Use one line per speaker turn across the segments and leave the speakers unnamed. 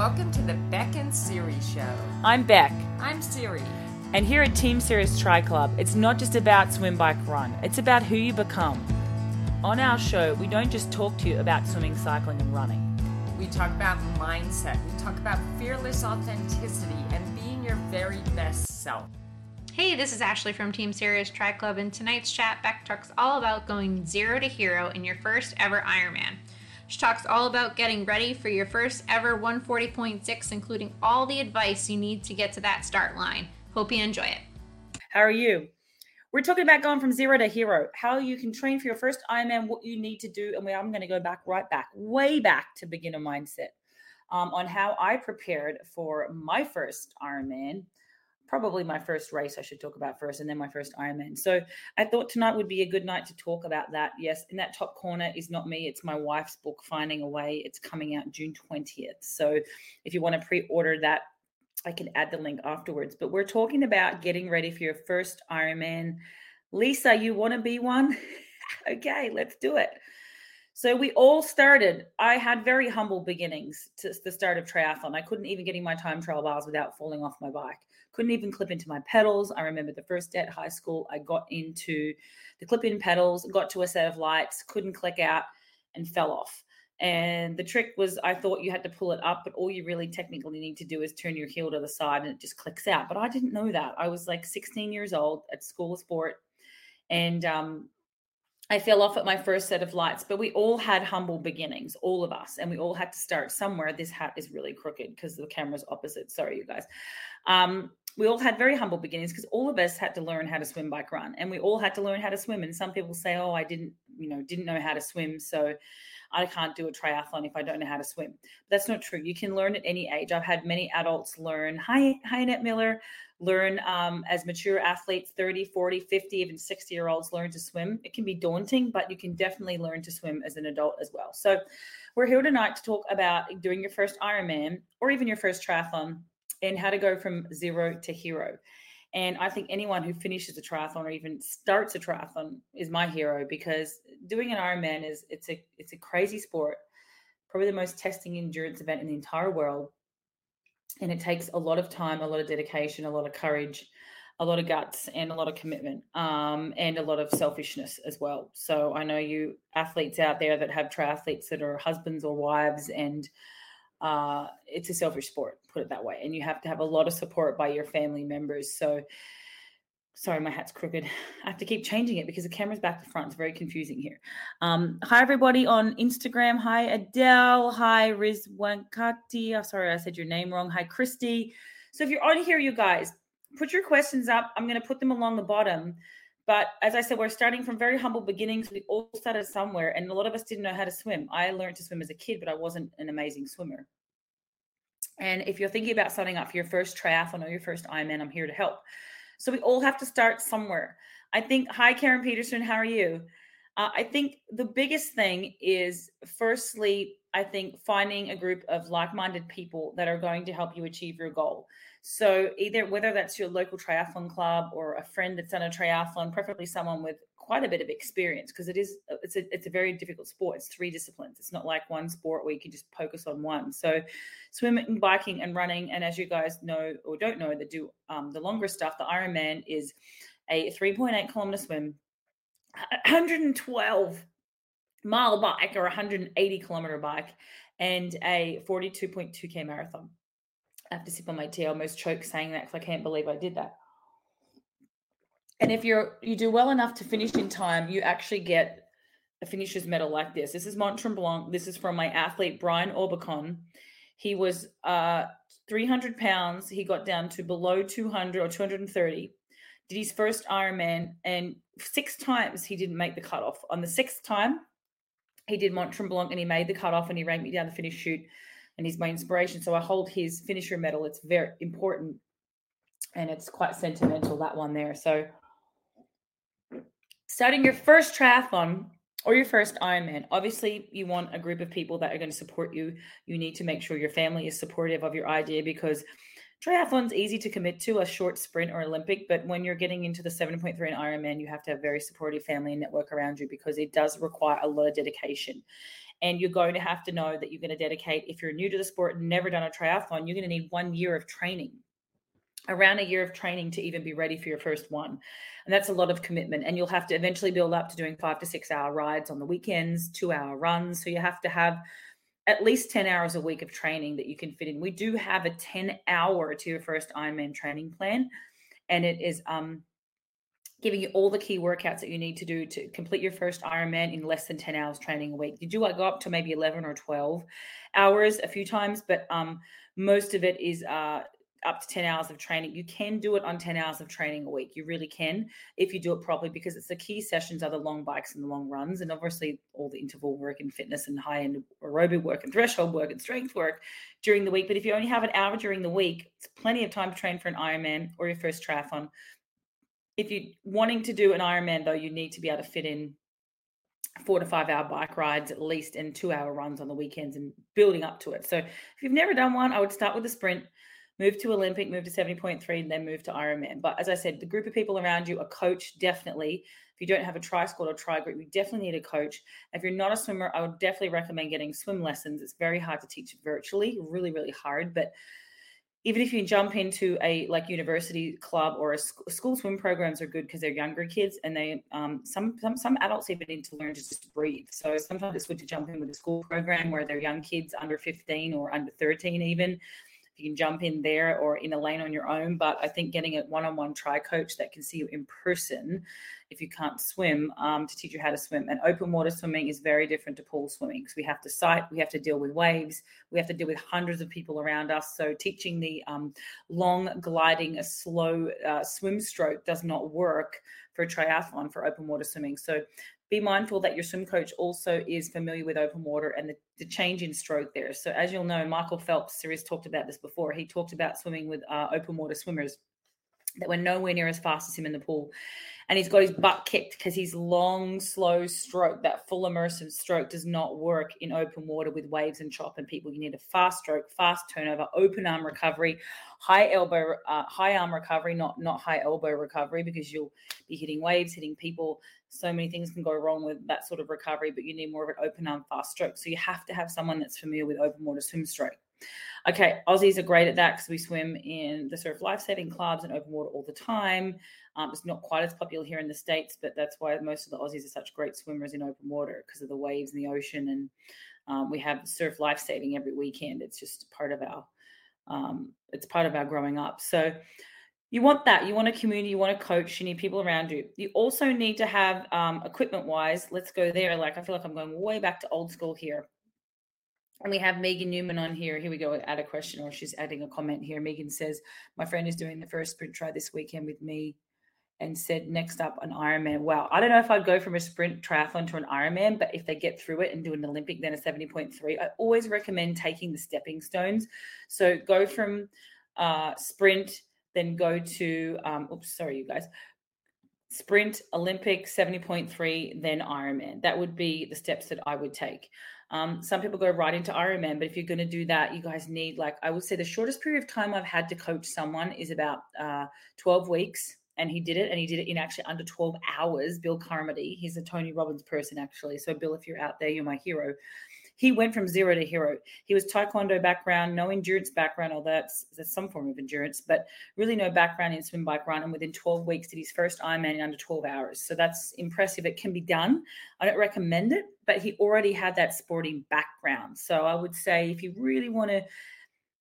welcome to the Bek and Siri Show.
I'm Bek,
I'm Siri.
and here at Team Sirius Tri Club, it's not just about swim, bike, run, it's about who you become. On our show, we don't just talk to you about swimming, cycling, and running.
We talk about mindset, we talk about fearless authenticity and being your very best self.
Hey, this is Ashley from Team Sirius Tri Club, and tonight's chat, Bek talks all about going zero to hero in your first ever Ironman. She talks all about getting ready for your first ever 140.6, including all the advice you need to get to that start line. Hope you enjoy it.
How are you? We're talking about going from zero to hero, how you can train for your first Ironman, what you need to do. And I'm going to go back, right back, way back to beginner mindset um, on how I prepared for my first Ironman. Probably my first race, I should talk about first, and then my first Ironman. So I thought tonight would be a good night to talk about that. Yes, in that top corner is not me, it's my wife's book, Finding a Way. It's coming out June 20th. So if you want to pre order that, I can add the link afterwards. But we're talking about getting ready for your first Ironman. Lisa, you want to be one? okay, let's do it. So we all started. I had very humble beginnings to the start of triathlon. I couldn't even get in my time trial bars without falling off my bike. Couldn't even clip into my pedals. I remember the first day at high school, I got into the clip-in pedals, got to a set of lights, couldn't click out, and fell off. And the trick was, I thought you had to pull it up, but all you really technically need to do is turn your heel to the side and it just clicks out. But I didn't know that. I was like 16 years old at school of sport, and um, I fell off at my first set of lights. But we all had humble beginnings, all of us, and we all had to start somewhere. This hat is really crooked because the camera's opposite. Sorry, you guys. Um, we all had very humble beginnings because all of us had to learn how to swim, bike, run, and we all had to learn how to swim. And some people say, "Oh, I didn't, you know, didn't know how to swim, so." I can't do a triathlon if I don't know how to swim. But that's not true. You can learn at any age. I've had many adults learn, hi, hi, Annette Miller, learn um, as mature athletes, 30, 40, 50, even 60 year olds learn to swim. It can be daunting, but you can definitely learn to swim as an adult as well. So we're here tonight to talk about doing your first Ironman or even your first triathlon and how to go from zero to hero. And I think anyone who finishes a triathlon or even starts a triathlon is my hero because doing an Ironman is it's a it's a crazy sport, probably the most testing endurance event in the entire world. And it takes a lot of time, a lot of dedication, a lot of courage, a lot of guts, and a lot of commitment, um, and a lot of selfishness as well. So I know you athletes out there that have triathletes that are husbands or wives and uh, it's a selfish sport, put it that way. And you have to have a lot of support by your family members. So, sorry, my hat's crooked. I have to keep changing it because the camera's back to front. It's very confusing here. Um, hi, everybody on Instagram. Hi, Adele. Hi, Rizwankati. Oh, sorry, I said your name wrong. Hi, Christy. So, if you're on here, you guys, put your questions up. I'm going to put them along the bottom. But as I said, we're starting from very humble beginnings. We all started somewhere, and a lot of us didn't know how to swim. I learned to swim as a kid, but I wasn't an amazing swimmer. And if you're thinking about signing up for your first triathlon or your first Ironman, I'm here to help. So we all have to start somewhere. I think, hi, Karen Peterson, how are you? Uh, I think the biggest thing is, firstly, I think finding a group of like minded people that are going to help you achieve your goal. So either whether that's your local triathlon club or a friend that's done a triathlon, preferably someone with quite a bit of experience because it is it's a it's a very difficult sport. It's three disciplines. It's not like one sport where you can just focus on one. So swimming, biking, and running. And as you guys know or don't know, that do um, the longer stuff, the Ironman is a 3.8 kilometer swim, 112 mile bike or 180 kilometer bike, and a 42.2k marathon. I have to sip on my tea. I almost choke saying that because I can't believe I did that. And if you're you do well enough to finish in time, you actually get a finisher's medal like this. This is Mont Tremblant. This is from my athlete Brian Orbicon. He was uh, 300 pounds. He got down to below 200 or 230. Did his first Ironman, and six times he didn't make the cutoff. On the sixth time, he did Mont Tremblant and he made the cutoff and he ranked me down the finish chute and he's my inspiration. So I hold his finisher medal. It's very important and it's quite sentimental, that one there. So starting your first triathlon or your first Ironman, obviously you want a group of people that are going to support you. You need to make sure your family is supportive of your idea because triathlon's easy to commit to a short sprint or Olympic, but when you're getting into the 7.3 and Ironman, you have to have very supportive family and network around you because it does require a lot of dedication. And you're going to have to know that you're going to dedicate, if you're new to the sport and never done a triathlon, you're going to need one year of training, around a year of training to even be ready for your first one. And that's a lot of commitment. And you'll have to eventually build up to doing five to six hour rides on the weekends, two hour runs. So you have to have at least 10 hours a week of training that you can fit in. We do have a 10 hour to your first Ironman training plan, and it is um, giving you all the key workouts that you need to do to complete your first Ironman in less than 10 hours training a week. You do go up to maybe 11 or 12 hours a few times, but um, most of it is uh, up to 10 hours of training. You can do it on 10 hours of training a week. You really can if you do it properly because it's the key sessions are the long bikes and the long runs, and obviously all the interval work and fitness and high end aerobic work and threshold work and strength work during the week. But if you only have an hour during the week, it's plenty of time to train for an Ironman or your first triathlon if you're wanting to do an Ironman, though, you need to be able to fit in four to five hour bike rides at least and two hour runs on the weekends and building up to it. So if you've never done one, I would start with a sprint, move to Olympic, move to 70.3, and then move to Ironman. But as I said, the group of people around you, a coach, definitely. If you don't have a tri squad or tri group, you definitely need a coach. If you're not a swimmer, I would definitely recommend getting swim lessons. It's very hard to teach virtually, really, really hard. But even if you jump into a like university club or a school swim programs are good because they're younger kids and they um, some, some some adults even need to learn to just breathe. So sometimes it's good to jump in with a school program where they're young kids under 15 or under 13 even you can jump in there or in a lane on your own. But I think getting a one on one tri coach that can see you in person if you can't swim um, to teach you how to swim. And open water swimming is very different to pool swimming because we have to sight, we have to deal with waves, we have to deal with hundreds of people around us. So teaching the um, long gliding, a slow uh, swim stroke does not work for triathlon for open water swimming. So be mindful that your swim coach also is familiar with open water and the, the change in stroke there. So, as you'll know, Michael Phelps series talked about this before. He talked about swimming with uh, open water swimmers that were nowhere near as fast as him in the pool. And he's got his butt kicked because his long, slow stroke, that full immersive stroke, does not work in open water with waves and chop and people. You need a fast stroke, fast turnover, open arm recovery, high elbow, uh, high arm recovery, not not high elbow recovery because you'll be hitting waves, hitting people. So many things can go wrong with that sort of recovery, but you need more of an open arm, fast stroke. So you have to have someone that's familiar with open water swim stroke. Okay, Aussies are great at that because we swim in the surf lifesaving clubs and open water all the time. Um, it's not quite as popular here in the States, but that's why most of the Aussies are such great swimmers in open water because of the waves in the ocean. And um, we have surf lifesaving every weekend. It's just part of our um, it's part of our growing up. So you want that. You want a community. You want a coach. You need people around you. You also need to have um, equipment wise. Let's go there. Like I feel like I'm going way back to old school here. And we have Megan Newman on here. Here we go. Add a question, or she's adding a comment here. Megan says, "My friend is doing the first sprint try this weekend with me, and said next up an Ironman. Wow, I don't know if I'd go from a sprint triathlon to an Ironman, but if they get through it and do an Olympic, then a seventy point three. I always recommend taking the stepping stones. So go from uh, sprint, then go to um, oops, sorry, you guys. Sprint, Olympic, 70.3, then Ironman. That would be the steps that I would take. Um, some people go right into Ironman, but if you're going to do that, you guys need like I would say the shortest period of time I've had to coach someone is about uh, 12 weeks, and he did it, and he did it in actually under 12 hours. Bill Carmody, he's a Tony Robbins person actually. So Bill, if you're out there, you're my hero he went from zero to hero. He was taekwondo background, no endurance background, although that's, that's some form of endurance, but really no background in swim, bike, run. And within 12 weeks, did his first Ironman in under 12 hours. So that's impressive. It can be done. I don't recommend it, but he already had that sporting background. So I would say if you really want to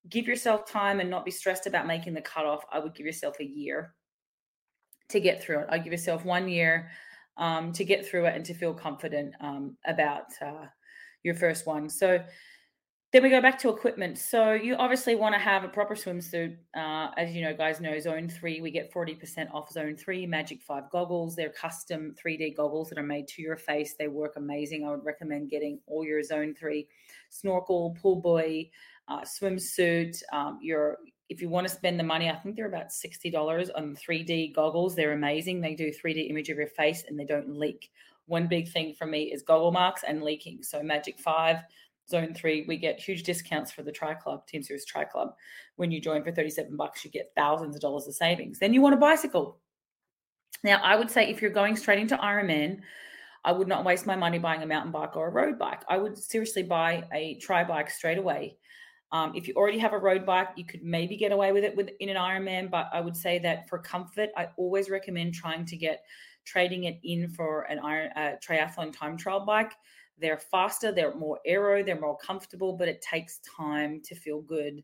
give yourself time and not be stressed about making the cutoff, I would give yourself a year to get through it. I'd give yourself one year um, to get through it and to feel confident um, about. Uh, your first one. So then we go back to equipment. So you obviously want to have a proper swimsuit. Uh, as you know, guys know Zone 3, we get 40% off Zone 3 Magic 5 goggles. They're custom 3D goggles that are made to your face. They work amazing. I would recommend getting all your Zone 3 snorkel, pool buoy, uh, swimsuit. Um, your if you want to spend the money, I think they're about $60 on 3D goggles. They're amazing. They do 3D image of your face and they don't leak one big thing for me is goggle marks and leaking. So Magic Five, Zone Three, we get huge discounts for the Tri Club, Team Sirius Tri Club. When you join for 37 bucks, you get thousands of dollars of savings. Then you want a bicycle. Now, I would say if you're going straight into Ironman, I would not waste my money buying a mountain bike or a road bike. I would seriously buy a tri bike straight away. Um, if you already have a road bike, you could maybe get away with it with in an Ironman, but I would say that for comfort, I always recommend trying to get trading it in for an iron uh, triathlon time trial bike. They're faster, they're more aero, they're more comfortable, but it takes time to feel good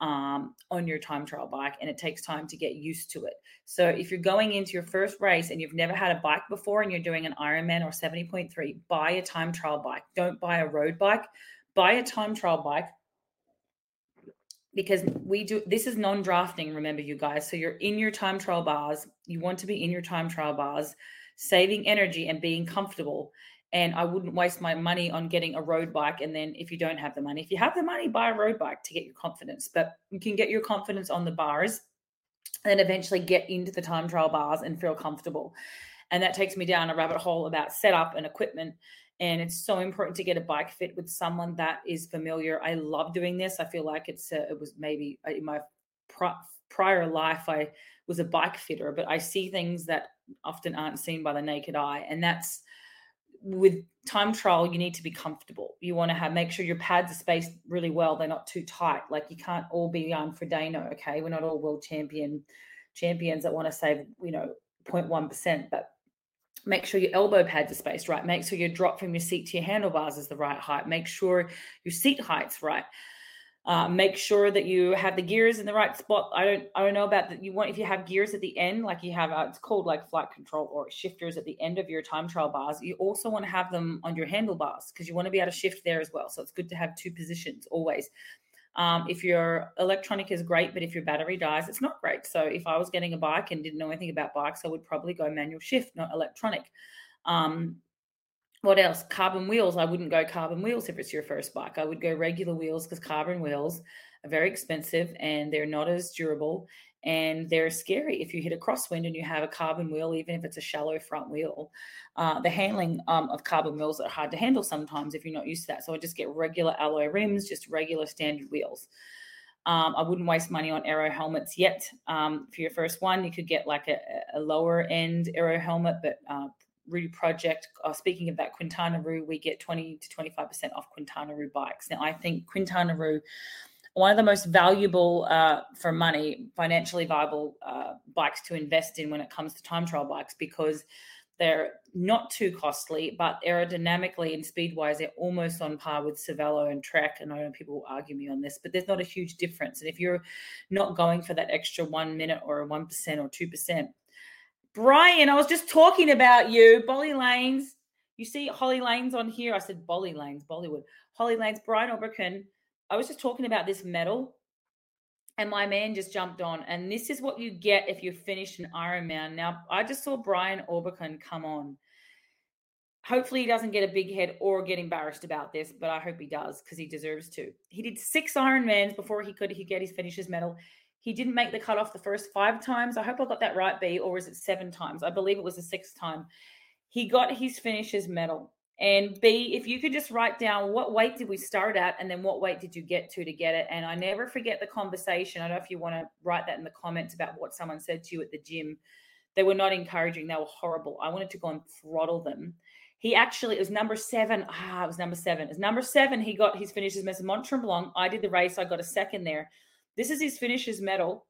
um, on your time trial bike and it takes time to get used to it. So if you're going into your first race and you've never had a bike before and you're doing an Ironman or 70.3, buy a time trial bike. Don't buy a road bike. Buy a time trial bike because we do this is non-drafting remember you guys so you're in your time trial bars you want to be in your time trial bars saving energy and being comfortable and I wouldn't waste my money on getting a road bike. And then if you don't have the money, if you have the money, buy a road bike to get your confidence. But you can get your confidence on the bars and eventually get into the time trial bars and feel comfortable. And that takes me down a rabbit hole about setup and equipment. And it's so important to get a bike fit with someone that is familiar. I love doing this. I feel like it's it was maybe uh, in my prior life I was a bike fitter, but I see things that often aren't seen by the naked eye, and that's with time trial you need to be comfortable you want to have make sure your pads are spaced really well they're not too tight like you can't all be on Frodeno okay we're not all world champion champions that want to save you know 0.1% but make sure your elbow pads are spaced right make sure your drop from your seat to your handlebars is the right height make sure your seat height's right uh, make sure that you have the gears in the right spot. I don't I don't know about that. You want if you have gears at the end, like you have uh, it's called like flight control or shifters at the end of your time trial bars. You also want to have them on your handlebars because you want to be able to shift there as well. So it's good to have two positions always. Um, if your electronic is great, but if your battery dies, it's not great. So if I was getting a bike and didn't know anything about bikes, I would probably go manual shift, not electronic. Um, what else? Carbon wheels. I wouldn't go carbon wheels if it's your first bike. I would go regular wheels because carbon wheels are very expensive and they're not as durable and they're scary if you hit a crosswind and you have a carbon wheel, even if it's a shallow front wheel. Uh, the handling um, of carbon wheels are hard to handle sometimes if you're not used to that. So I just get regular alloy rims, just regular standard wheels. Um, I wouldn't waste money on aero helmets yet. Um, for your first one, you could get like a, a lower end aero helmet, but uh, project. Uh, speaking of that, Quintana Roo, we get 20 to 25% off Quintana Roo bikes. Now, I think Quintana Roo, one of the most valuable uh, for money, financially viable uh, bikes to invest in when it comes to time trial bikes because they're not too costly, but aerodynamically and speed wise, they're almost on par with Cervelo and Trek. And I know people will argue me on this, but there's not a huge difference. And if you're not going for that extra one minute or a 1% or 2%, Brian, I was just talking about you. Bolly Lanes. You see Holly Lanes on here. I said Bolly Lanes, Bollywood. Holly Lanes, Brian Oberkin. I was just talking about this medal, and my man just jumped on. And this is what you get if you finish an Ironman. Now, I just saw Brian Oberkin come on. Hopefully, he doesn't get a big head or get embarrassed about this, but I hope he does because he deserves to. He did six Ironmans before he could he get his finishes medal. He didn't make the cutoff the first five times. I hope I got that right, B, or is it seven times? I believe it was the sixth time. He got his finishes medal. And B, if you could just write down what weight did we start at and then what weight did you get to to get it? And I never forget the conversation. I don't know if you want to write that in the comments about what someone said to you at the gym. They were not encouraging, they were horrible. I wanted to go and throttle them. He actually, it was number seven. Ah, it was number seven. It was number seven. He got his finishes medal. Mont Tremblant. I did the race. I got a second there. This is his finishes medal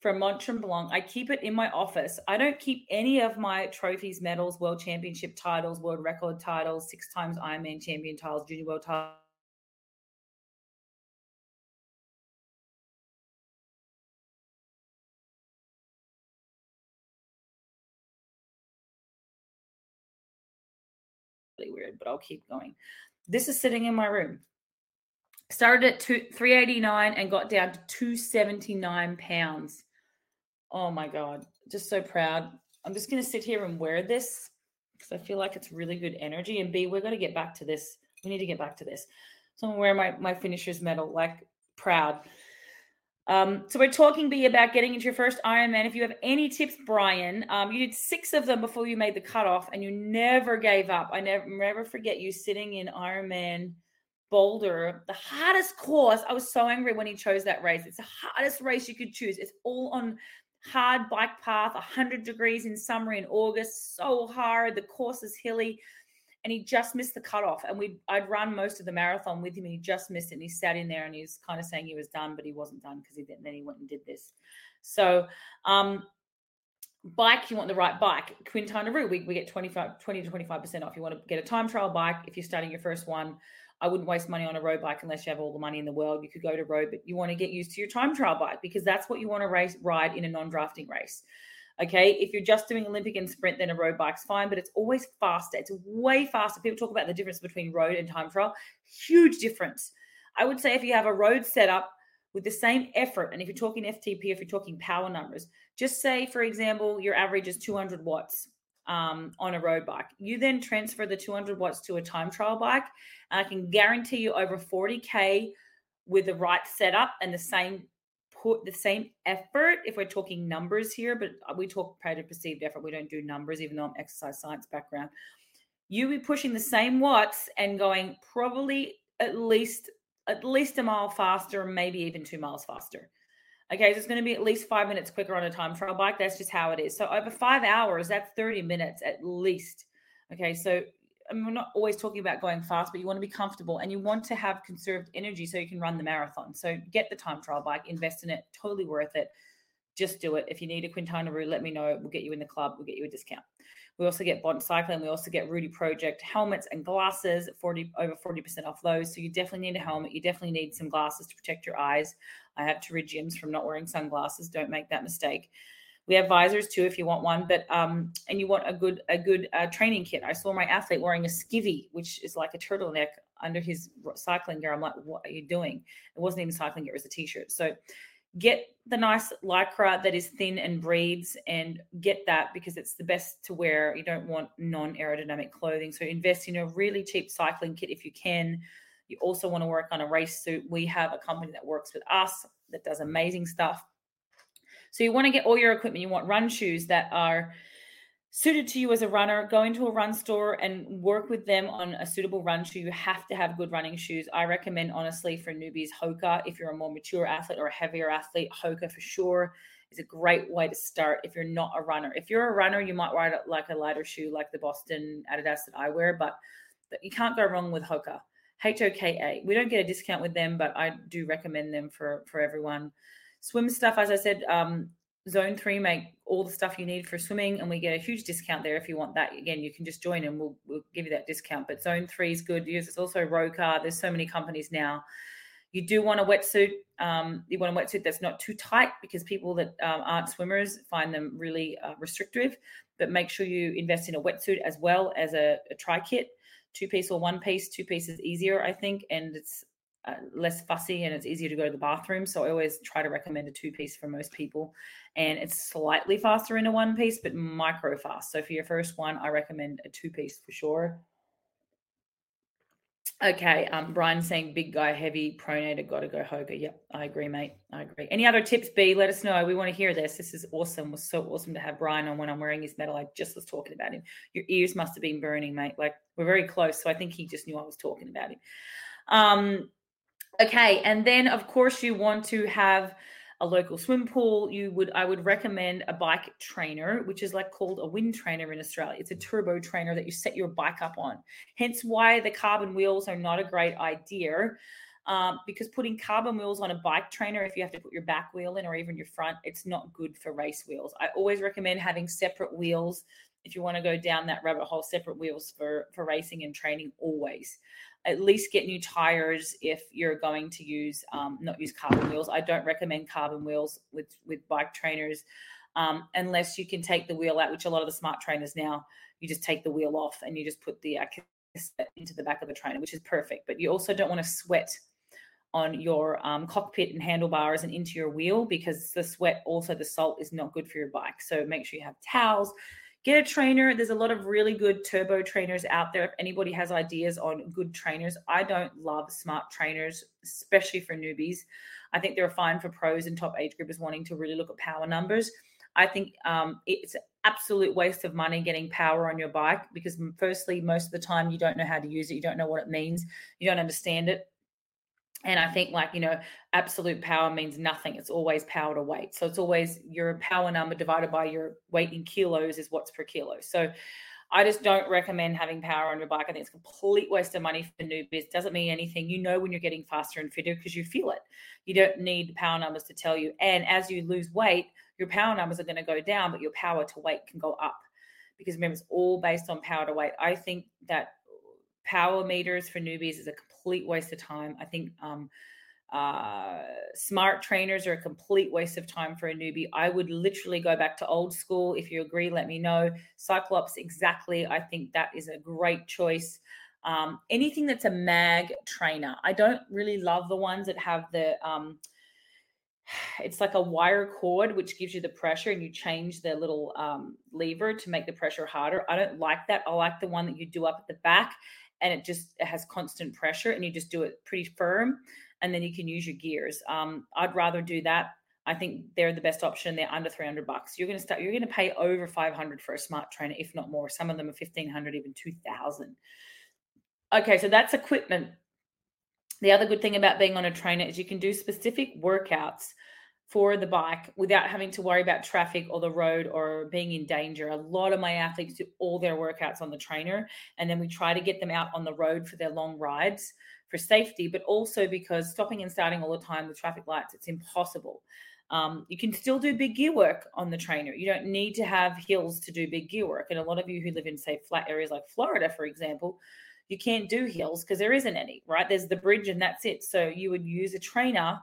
from Mont Tremblant. I keep it in my office. I don't keep any of my trophies, medals, world championship titles, world record titles, six times Ironman champion titles, junior world titles. weird, but I'll keep going. This is sitting in my room started at two, 389 and got down to 279 pounds. Oh my God. Just so proud. I'm just going to sit here and wear this because I feel like it's really good energy. And B, we're going to get back to this. We need to get back to this. So I'm wearing my, my finisher's medal, like proud. Um, so we're talking B about getting into your first Ironman. If you have any tips, Brian, um, you did six of them before you made the cutoff, and you never gave up. I never never forget you sitting in Ironman Boulder, the hardest course. I was so angry when he chose that race. It's the hardest race you could choose. It's all on hard bike path, 100 degrees in summer in August, so hard. The course is hilly. And he just missed the cutoff. And we I'd run most of the marathon with him and he just missed it. And he sat in there and he was kind of saying he was done, but he wasn't done because he then he went and did this. So um bike, you want the right bike. Quintana Roo, we, we get 25, 20 to 25% off. You want to get a time trial bike if you're starting your first one. I wouldn't waste money on a road bike unless you have all the money in the world. You could go to road, but you want to get used to your time trial bike because that's what you want to race ride in a non-drafting race. Okay, if you're just doing Olympic and sprint, then a road bike's fine, but it's always faster. It's way faster. People talk about the difference between road and time trial. Huge difference. I would say if you have a road setup with the same effort, and if you're talking FTP, if you're talking power numbers, just say, for example, your average is 200 watts um, on a road bike. You then transfer the 200 watts to a time trial bike. And I can guarantee you over 40K with the right setup and the same put the same effort if we're talking numbers here but we talk of perceived effort we don't do numbers even though i'm exercise science background you be pushing the same watts and going probably at least at least a mile faster maybe even two miles faster Okay, so it's going to be at least five minutes quicker on a time trial bike. That's just how it is. So over five hours, that's 30 minutes at least. Okay, so I mean, we're not always talking about going fast, but you want to be comfortable and you want to have conserved energy so you can run the marathon. So get the time trial bike, invest in it, totally worth it. Just do it. If you need a Quintana Roo, let me know. We'll get you in the club. We'll get you a discount. We also get Bont Cycling. We also get Rudy Project helmets and glasses, 40 over 40% off those. So you definitely need a helmet. You definitely need some glasses to protect your eyes. I have to rid gyms from not wearing sunglasses. Don't make that mistake. We have visors too if you want one, but um, and you want a good a good uh, training kit. I saw my athlete wearing a skivvy, which is like a turtleneck under his cycling gear. I'm like, what are you doing? It wasn't even cycling gear; it was a t-shirt. So get the nice lycra that is thin and breathes and get that because it's the best to wear. You don't want non aerodynamic clothing. So invest in a really cheap cycling kit if you can. You also want to work on a race suit. We have a company that works with us that does amazing stuff. So you want to get all your equipment. You want run shoes that are suited to you as a runner, go into a run store and work with them on a suitable run shoe. You have to have good running shoes. I recommend, honestly, for newbies, Hoka. If you're a more mature athlete or a heavier athlete, Hoka for sure is a great way to start if you're not a runner. If you're a runner, you might ride like a lighter shoe like the Boston Adidas that I wear, but you can't go wrong with Hoka. H O K A. We don't get a discount with them, but I do recommend them for for everyone. Swim stuff, as I said, um, Zone Three make all the stuff you need for swimming, and we get a huge discount there if you want that. Again, you can just join and we'll, we'll give you that discount. But Zone Three is good. It's also Roka. There's so many companies now. You do want a wetsuit. Um, you want a wetsuit that's not too tight because people that um, aren't swimmers find them really uh, restrictive. But make sure you invest in a wetsuit as well as a, a tri kit, two piece or one piece. Two piece is easier, I think, and it's uh, less fussy and it's easier to go to the bathroom. So I always try to recommend a two piece for most people. And it's slightly faster in a one piece, but micro fast. So for your first one, I recommend a two piece for sure. Okay, um, Brian saying big guy, heavy, pronator, gotta go Hoka. Yep, I agree, mate. I agree. Any other tips, B? Let us know. We want to hear this. This is awesome. It was so awesome to have Brian on when I'm wearing his medal. I just was talking about him. Your ears must have been burning, mate. Like we're very close. So I think he just knew I was talking about him. Um, Okay, and then of course you want to have a local swim pool. You would I would recommend a bike trainer, which is like called a wind trainer in Australia. It's a turbo trainer that you set your bike up on. Hence why the carbon wheels are not a great idea. Um, because putting carbon wheels on a bike trainer, if you have to put your back wheel in or even your front, it's not good for race wheels. I always recommend having separate wheels if you want to go down that rabbit hole, separate wheels for for racing and training always at least get new tires if you're going to use um, not use carbon wheels. I don't recommend carbon wheels with with bike trainers um, unless you can take the wheel out, which a lot of the smart trainers now you just take the wheel off and you just put the uh, into the back of the trainer, which is perfect. But you also don't want to sweat on your um, cockpit and handlebars and into your wheel because the sweat, also the salt, is not good for your bike. So make sure you have towels get a trainer. There's a lot of really good turbo trainers out there. If anybody has ideas on good trainers, I don't love smart trainers, especially for newbies. I think they're fine for pros and top age groupers wanting to really look at power numbers. I think um, it's an absolute waste of money getting power on your bike because, firstly, most of the time you don't know how to use it, you don't know what it means, you don't understand it. And I think like, you know, absolute power means nothing. It's always power to weight. So it's always your power number divided by your weight in kilos is what's per kilo. So I just don't recommend having power on your bike. I think it's a complete waste of money for newbies. Doesn't mean anything. You know when you're getting faster and fitter because you feel it. You don't need the power numbers to tell you. And as you lose weight, your power numbers are going to go down, but your power to weight can go up. Because remember, it's all based on power to weight. I think that power meters for newbies is a complete waste of time. I think um, uh, smart trainers are a complete waste of time for a newbie. I would literally go back to old school. If you agree, let me know. CycleOps, exactly. I think that is a great choice. Um, anything that's a mag trainer. I don't really love the ones that have the um, it's like a wire cord which gives you the pressure and you change the little um, lever to make the pressure harder i don't like that i like the one that you do up at the back and it just it has constant pressure and you just do it pretty firm and then you can use your gears. Um, i'd rather do that. I think they're the best option. They're under 300 bucks. You're going to start you're going to pay over 500 for a smart trainer if not more. Some of them are 1500 even 2000 okay so that's equipment. The other good thing about being on a trainer is you can do specific workouts for the bike without having to worry about traffic or the road or being in danger. A lot of my athletes do all their workouts on the trainer, and then we try to get them out on the road for their long rides for safety, but also because stopping and starting all the time with traffic lights, it's impossible. Um, you can still do big gear work on the trainer. You don't need to have hills to do big gear work. And a lot of you who live in, say, flat areas like Florida, for example, you can't do hills because there isn't any, right? There's the bridge and that's it. So you would use a trainer.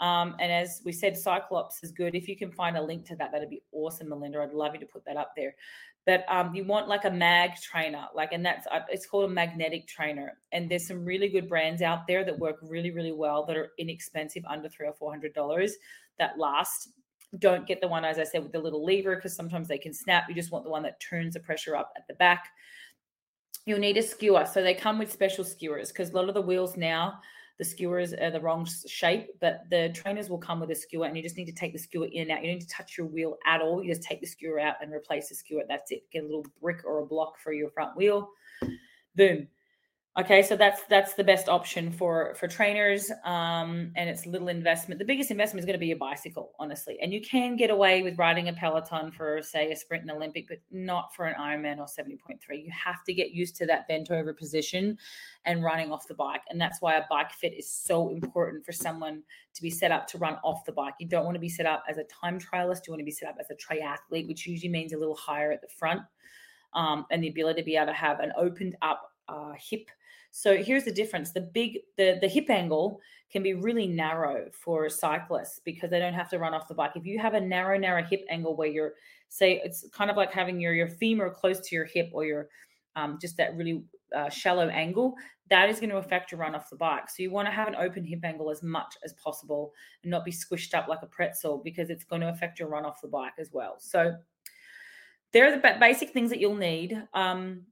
Um, and as we said, CycleOps is good. If you can find a link to that, that'd be awesome, Melinda. I'd love you to put that up there. But um, you want like a mag trainer, like, and that's uh, it's called a magnetic trainer. And there's some really good brands out there that work really, really well that are inexpensive, under three or four hundred dollars, that last. Don't get the one, as I said, with the little lever because sometimes they can snap. You just want the one that turns the pressure up at the back you'll need a skewer. So they come with special skewers because a lot of the wheels now, the skewers are the wrong shape, but the trainers will come with a skewer and you just need to take the skewer in and out. You don't need to touch your wheel at all. You just take the skewer out and replace the skewer. That's it. Get a little brick or a block for your front wheel. Boom. Okay, so that's that's the best option for for trainers, um, and it's little investment. The biggest investment is going to be your bicycle, honestly. And you can get away with riding a Peloton for, say, a sprint and Olympic, but not for an Ironman or seventy point three. You have to get used to that bent over position and running off the bike, and that's why a bike fit is so important for someone to be set up to run off the bike. You don't want to be set up as a time trialist. You want to be set up as a triathlete, which usually means a little higher at the front, um, and the ability to be able to have an opened up uh, hip so here's the difference. The big the the hip angle can be really narrow for cyclists because they don't have to run off the bike. If you have a narrow, narrow hip angle where you're say it's kind of like having your your femur close to your hip or your um, just that really uh, shallow angle, that is going to affect your run off the bike. So you want to have an open hip angle as much as possible and not be squished up like a pretzel because it's going to affect your run off the bike as well. So there are the basic things that you'll need. Um,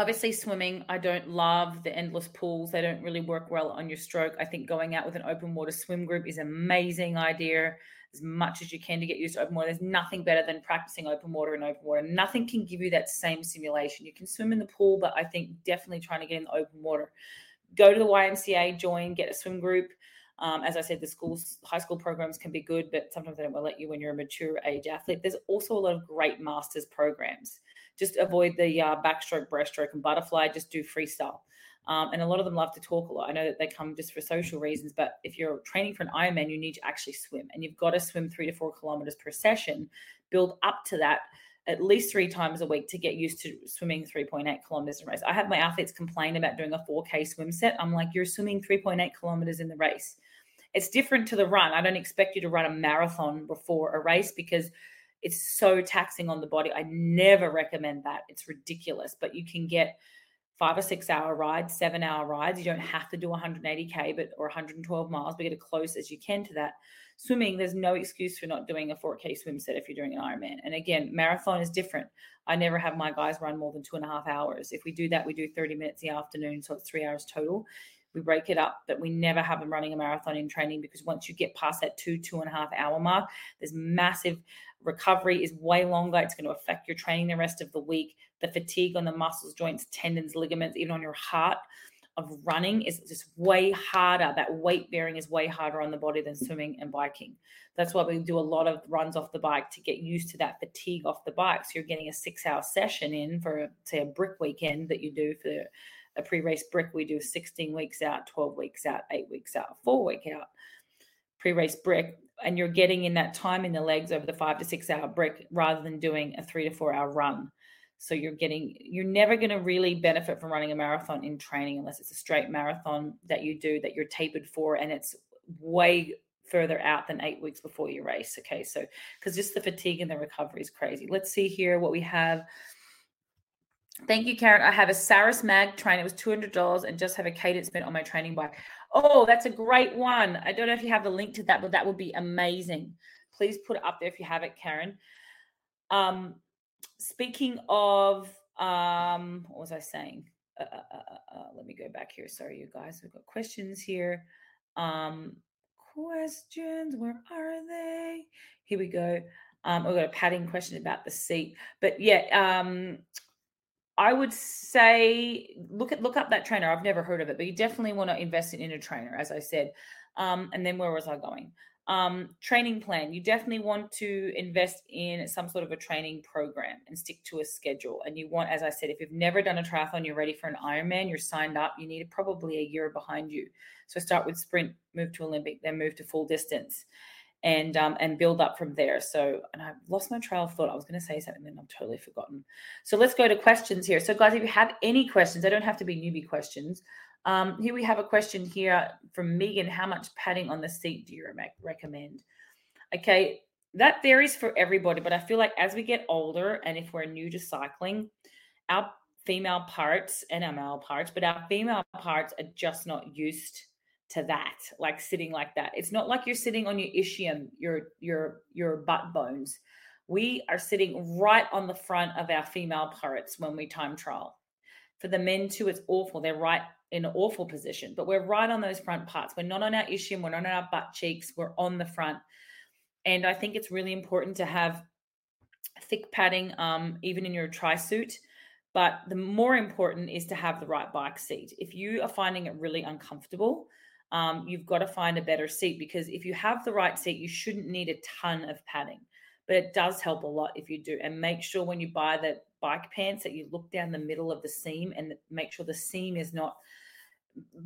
obviously swimming i don't love the endless pools. They don't really work well on your stroke. I think going out with an open water swim group is an amazing idea as much as you can to get used to open water. There's nothing better than practicing open water and open water. Nothing can give you that same simulation. You can swim in the pool but i think definitely trying to get in the open water. Go to the ymca join get a swim group. Um, as I said, the schools, high school programs can be good, but sometimes they don't let you when you're a mature age athlete. There's also a lot of great masters programs just avoid the uh, backstroke, breaststroke, and butterfly. Just do freestyle. Um, and a lot of them love to talk a lot. I know that they come just for social reasons, but if you're training for an Ironman, you need to actually swim, and you've got to swim three to four kilometers per session. Build up to that at least three times a week to get used to swimming 3.8 kilometers in race. I have my athletes complain about doing a 4K swim set. I'm like, you're swimming 3.8 kilometers in the race. It's different to the run. I don't expect you to run a marathon before a race because it's so taxing on the body. I never recommend that. It's ridiculous, but you can get five or six hour rides, seven hour rides. You don't have to do 180k, but or 112 miles, but get as close as you can to that. Swimming, there's no excuse for not doing a 4k swim set if you're doing an Ironman. And again, marathon is different. I never have my guys run more than two and a half hours. If we do that, we do 30 minutes in the afternoon, so it's three hours total we break it up that we never have them running a marathon in training because once you get past that two two and a half hour mark there's massive recovery is way longer it's going to affect your training the rest of the week the fatigue on the muscles joints tendons ligaments even on your heart of running is just way harder. That weight bearing is way harder on the body than swimming and biking. That's why we do a lot of runs off the bike to get used to that fatigue off the bike. So you're getting a six hour session in for, say, a brick weekend that you do for a pre race brick. We do 16 weeks out, 12 weeks out, eight weeks out, four week out pre race brick. And you're getting in that time in the legs over the five to six hour break rather than doing a three to four hour run. So you're getting, you're never going to really benefit from running a marathon in training unless it's a straight marathon that you do that you're tapered for and it's way further out than eight weeks before your race. Okay. So, because just the fatigue and the recovery is crazy. Let's see here what we have. Thank you, Karen. I have a Saris Mag train. It was $200 and just have a cadence bent on my training bike. Oh, that's a great one. I don't know if you have the link to that, but that would be amazing. Please put it up there if you have it, Karen. Um, speaking of, um, what was I saying? Uh, uh, uh, uh, uh, let me go back here. Sorry, you guys. We've got questions here. Um, questions. Where are they? Here we go. Um, we've got a padding question about the seat. But yeah, um, I would say look at look up that trainer. I've never heard of it, but you definitely want to invest in a trainer, as I said. Um, and then where was I going? Um, training plan. You definitely want to invest in some sort of a training program and stick to a schedule. And you want, as I said, if you've never done a triathlon, you're ready for an Ironman, you're signed up, you need probably a year behind you. So start with sprint, move to Olympic, then move to full distance and um, and build up from there. So, and I've lost my trail of thought. I was going to say something, then I've totally forgotten. So let's go to questions here. So, guys, if you have any questions, they don't have to be newbie questions. Um, here we have a question here from Megan. How much padding on the seat do you re- recommend? Okay, that varies for everybody, but I feel like as we get older, and if we're new to cycling, our female parts and our male parts, but our female parts are just not used to that, like sitting like that. It's not like you're sitting on your ischium, your your your butt bones. We are sitting right on the front of our female parts when we time trial. For the men too, it's awful. They're right in an awful position, but we're right on those front parts. We're not on our ischium, we're not on our butt cheeks, we're on the front. And I think it's really important to have thick padding, um, even in your tri suit. But the more important is to have the right bike seat. If you are finding it really uncomfortable, um, you've got to find a better seat because if you have the right seat, you shouldn't need a ton of padding, but it does help a lot if you do. And make sure when you buy the bike pants that you look down the middle of the seam and make sure the seam is not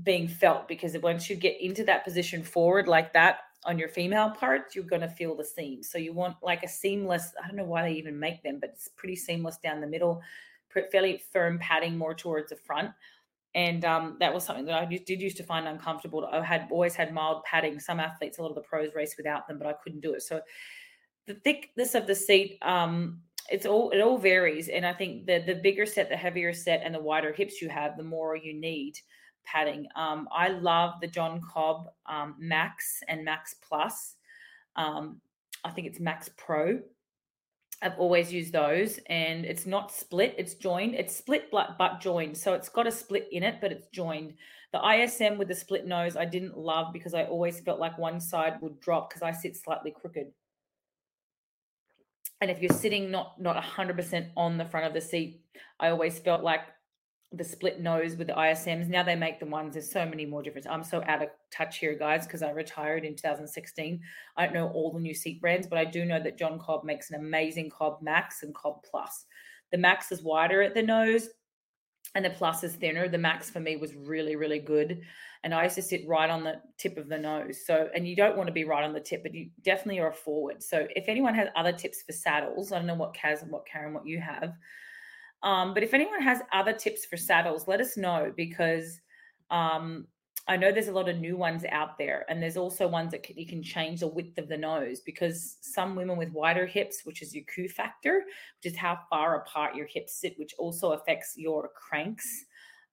being felt because once you get into that position forward like that on your female parts, you're going to feel the seam. So you want like a seamless, I don't know why they even make them, but it's pretty seamless down the middle, fairly firm padding more towards the front and um, that was something that I did used to find uncomfortable. I had always had mild padding. Some athletes, a lot of the pros race without them, but I couldn't do it. So the thickness of the seat, um, it's all it all varies, and I think the the bigger set, the heavier set, and the wider hips you have, the more you need padding. Um, I love the John Cobb um, Max and Max Plus. Um, I think it's Max Pro I've always used those, and it's not split; it's joined. It's split but, joined, so it's got a split in it, but it's joined. The ISM with the split nose, I didn't love because I always felt like one side would drop because I sit slightly crooked. And if you're sitting not not 100% on the front of the seat, I always felt like the split nose with the ISMs. Now they make the ones. There's so many more different. I'm so out of touch here, guys, because I retired in 2016. I don't know all the new seat brands, but I do know that John Cobb makes an amazing Cobb Max and Cobb Plus. The Max is wider at the nose, and the Plus is thinner. The Max for me was really, really good, and I used to sit right on the tip of the nose. So, and you don't want to be right on the tip, but you definitely are a forward. So, if anyone has other tips for saddles, I don't know what Kaz and what Karen, what you have um, but if anyone has other tips for saddles, let us know because um, I know there's a lot of new ones out there, and there's also ones that can, you can change the width of the nose because some women with wider hips, which is your Q factor, which is how far apart your hips sit, which also affects your cranks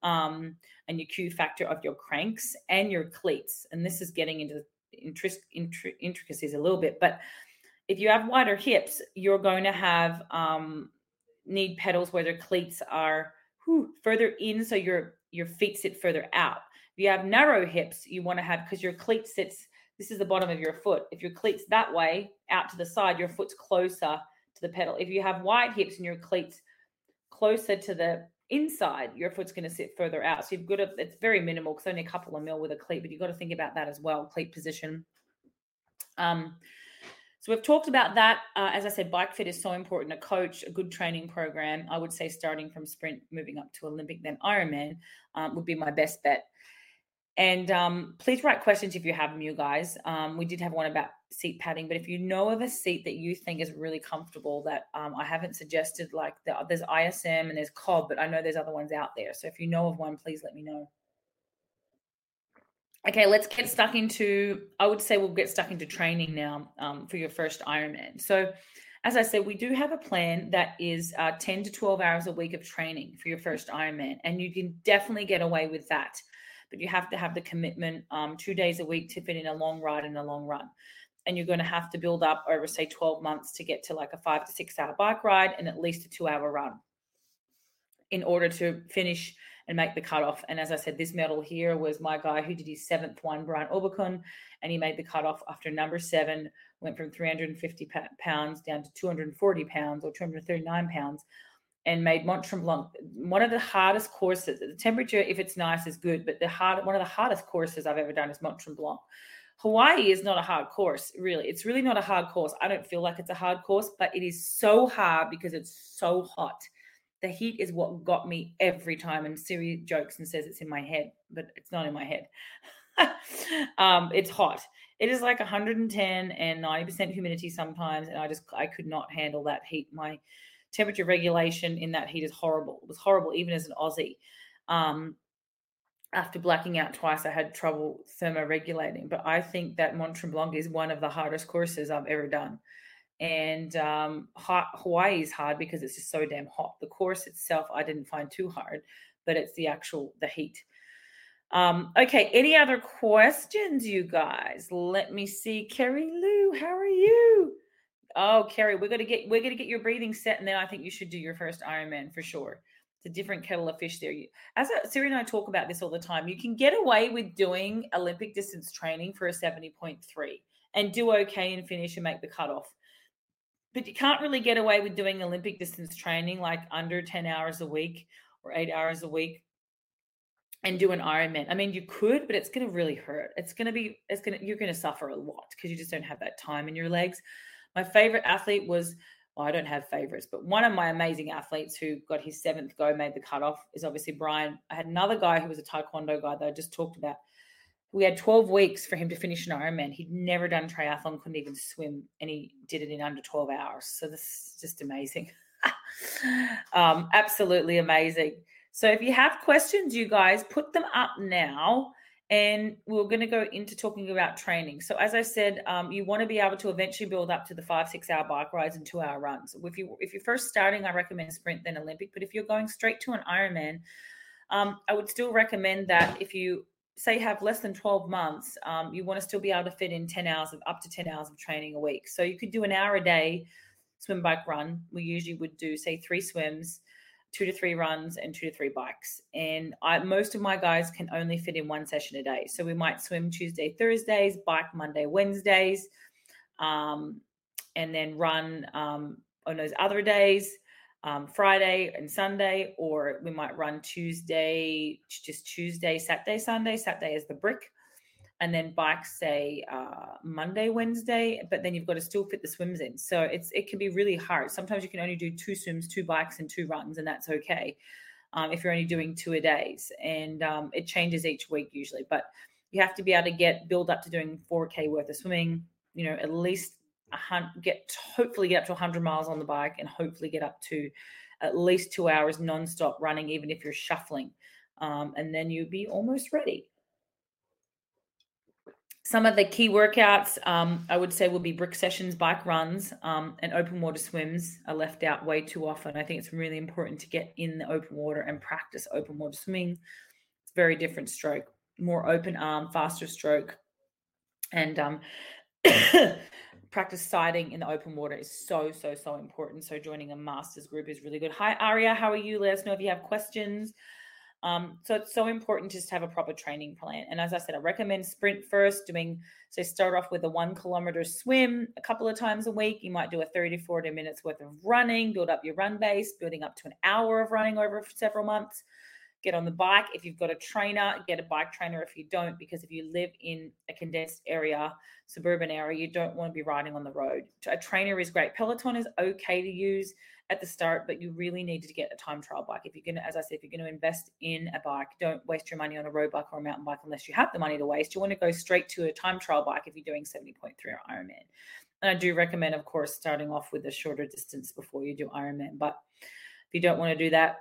um, and your Q factor of your cranks and your cleats. And this is getting into the intricacies a little bit, but if you have wider hips, you're going to have um, need pedals where their cleats are whew, further in so your your feet sit further out. If you have narrow hips, you want to have because your cleat sits this is the bottom of your foot. If your cleats that way out to the side, your foot's closer to the pedal. If you have wide hips and your cleats closer to the inside, your foot's going to sit further out. So you've got to, it's very minimal because only a couple of mil with a cleat, but you've got to think about that as well, cleat position. Um, so we've talked about that. Uh, as I said, bike fit is so important. A coach, a good training program. I would say starting from sprint, moving up to Olympic, then Ironman um, would be my best bet. And um, please write questions if you have them, you guys. Um, we did have one about seat padding, but if you know of a seat that you think is really comfortable, that um, I haven't suggested, like the, there's ISM and there's Cobb, but I know there's other ones out there. So if you know of one, please let me know. Okay, let's get stuck into. I would say we'll get stuck into training now um, for your first Ironman. So, as I said, we do have a plan that is uh, 10 to 12 hours a week of training for your first Ironman, and you can definitely get away with that but you have to have the commitment um, two days a week to fit in a long ride and a long run. And you're going to have to build up over, say, 12 months to get to like a five to six hour bike ride and at least a two hour run in order to finish and make the cutoff. And as I said, this medal here was my guy who did his seventh one, Brian Oberkun, and he made the cutoff after number seven, went from 350 pounds down to 240 pounds or 239 pounds and made Mont Tremblant one of the hardest courses. The temperature, if it's nice, is good, but the hard one of the hardest courses I've ever done is Mont Tremblant. Hawaii is not a hard course, really. It's really not a hard course. I don't feel like it's a hard course, but it is so hard because it's so hot. The heat is what got me every time. And Siri jokes and says it's in my head, but it's not in my head. um, it's hot. It is like 110 and 90% humidity sometimes, and I just I could not handle that heat. My temperature regulation in that heat is horrible. It was horrible even as an Aussie. Um, after blacking out twice, I had trouble thermoregulating. But I think that Mont Tremblant is one of the hardest courses I've ever done. And um, Hawaii is hard because it's just so damn hot. The course itself, I didn't find too hard, but it's the actual the heat. Um, okay, any other questions, you guys? Let me see. Kerry Lou, how are you? Oh, Carrie, we're gonna get we're gonna get your breathing set, and then I think you should do your first Ironman for sure. It's a different kettle of fish there. As Siri and I talk about this all the time, you can get away with doing Olympic distance training for a seventy point three and do okay and finish and make the cutoff. But you can't really get away with doing Olympic distance training like under ten hours a week or eight hours a week and do an Ironman. I mean, you could, but it's going to really hurt. It's going to be, it's going to, you're going to suffer a lot because you just don't have that time in your legs. My favorite athlete was, well, I don't have favorites, but one of my amazing athletes who got his seventh go, made the cutoff, is obviously Brian. I had another guy who was a Taekwondo guy that I just talked about. We had 12 weeks for him to finish an Ironman. He'd never done triathlon, couldn't even swim, and he did it in under 12 hours. So this is just amazing. um, absolutely amazing. So if you have questions, you guys put them up now and we're going to go into talking about training. So, as I said, um, you want to be able to eventually build up to the five, six hour bike rides and two hour runs. If you if you're first starting, I recommend sprint then Olympic. But if you're going straight to an Ironman, um, I would still recommend that if you say have less than 12 months, um, you want to still be able to fit in 10 hours of up to 10 hours of training a week. So you could do an hour a day swim, bike, run. We usually would do say three swims two to three runs and two to three bikes. And I, most of my guys can only fit in one session a day. So we might swim Tuesday, Thursdays, bike Monday, Wednesdays, um, and then run um, on those other days, um, Friday and Sunday, or we might run Tuesday, just Tuesday, Saturday, Sunday. Saturday is the brick and then bikes say uh, Monday, Wednesday, but then you've got to still fit the swims in. So it's it can be really hard. Sometimes you can only do two swims, two bikes, and two runs, and that's okay um, if you're only doing two a days. And um, it changes each week usually, but you have to be able to get build up to doing 4K worth of swimming. You know, at least get hopefully get up to 100 miles on the bike, and hopefully get up to at least two hours nonstop running, even if you're shuffling. Um, and then you'll be almost ready. Some of the key workouts um, I would say will be brick sessions, bike runs, um, and open water swims are left out way too often. I think it's really important to get in the open water and practice open water swimming. It's very different stroke, more open arm, faster stroke, and um, practice sighting in the open water is so so so important. So joining a masters group is really good. Hi Aria, how are you? Let us know if you have questions. Um, so it's so important just to have a proper training plan. And as I said, I recommend sprint first, doing so start off with a one kilometer swim a couple of times a week. You might do a 30 to 40 minutes worth of running, build up your run base, building up to an hour of running over several months. Get on the bike. If you've got a trainer, get a bike trainer if you don't, because if you live in a condensed area, suburban area, you don't want to be riding on the road. A trainer is great. Peloton is okay to use at the start, but you really need to get a time trial bike. If you're going to, as I said, if you're going to invest in a bike, don't waste your money on a road bike or a mountain bike unless you have the money to waste. You want to go straight to a time trial bike if you're doing 70.3 or Ironman. And I do recommend, of course, starting off with a shorter distance before you do Ironman. But if you don't want to do that,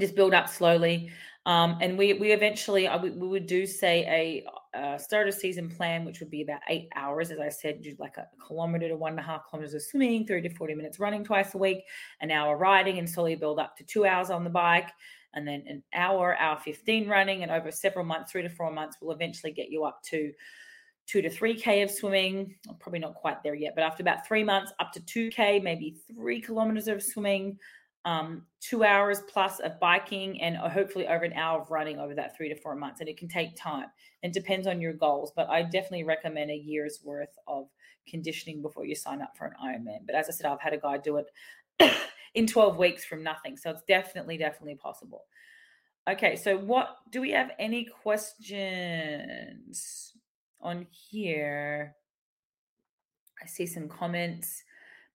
just build up slowly. Um, and we we eventually uh, we, would do say a, a start of season plan, which would be about eight hours, as I said, do like a kilometer to one and a half kilometers of swimming, thirty to forty minutes running twice a week, an hour riding, and slowly build up to two hours on the bike, and then an hour, hour fifteen running, and over several months, three to four months, will eventually get you up to two to three k of swimming. probably not quite there yet, but after about three months, up to two k, maybe three kilometers of swimming um, two hours plus of biking and uh, hopefully over an hour of running over that three to four months. And it can take time and depends on your goals. But I definitely recommend a year's worth of conditioning before you sign up for an Ironman. But as I said, I've had a guy do it in 12 weeks from nothing. So it's definitely, definitely possible. Okay, so what do we have any questions on here? I see some comments.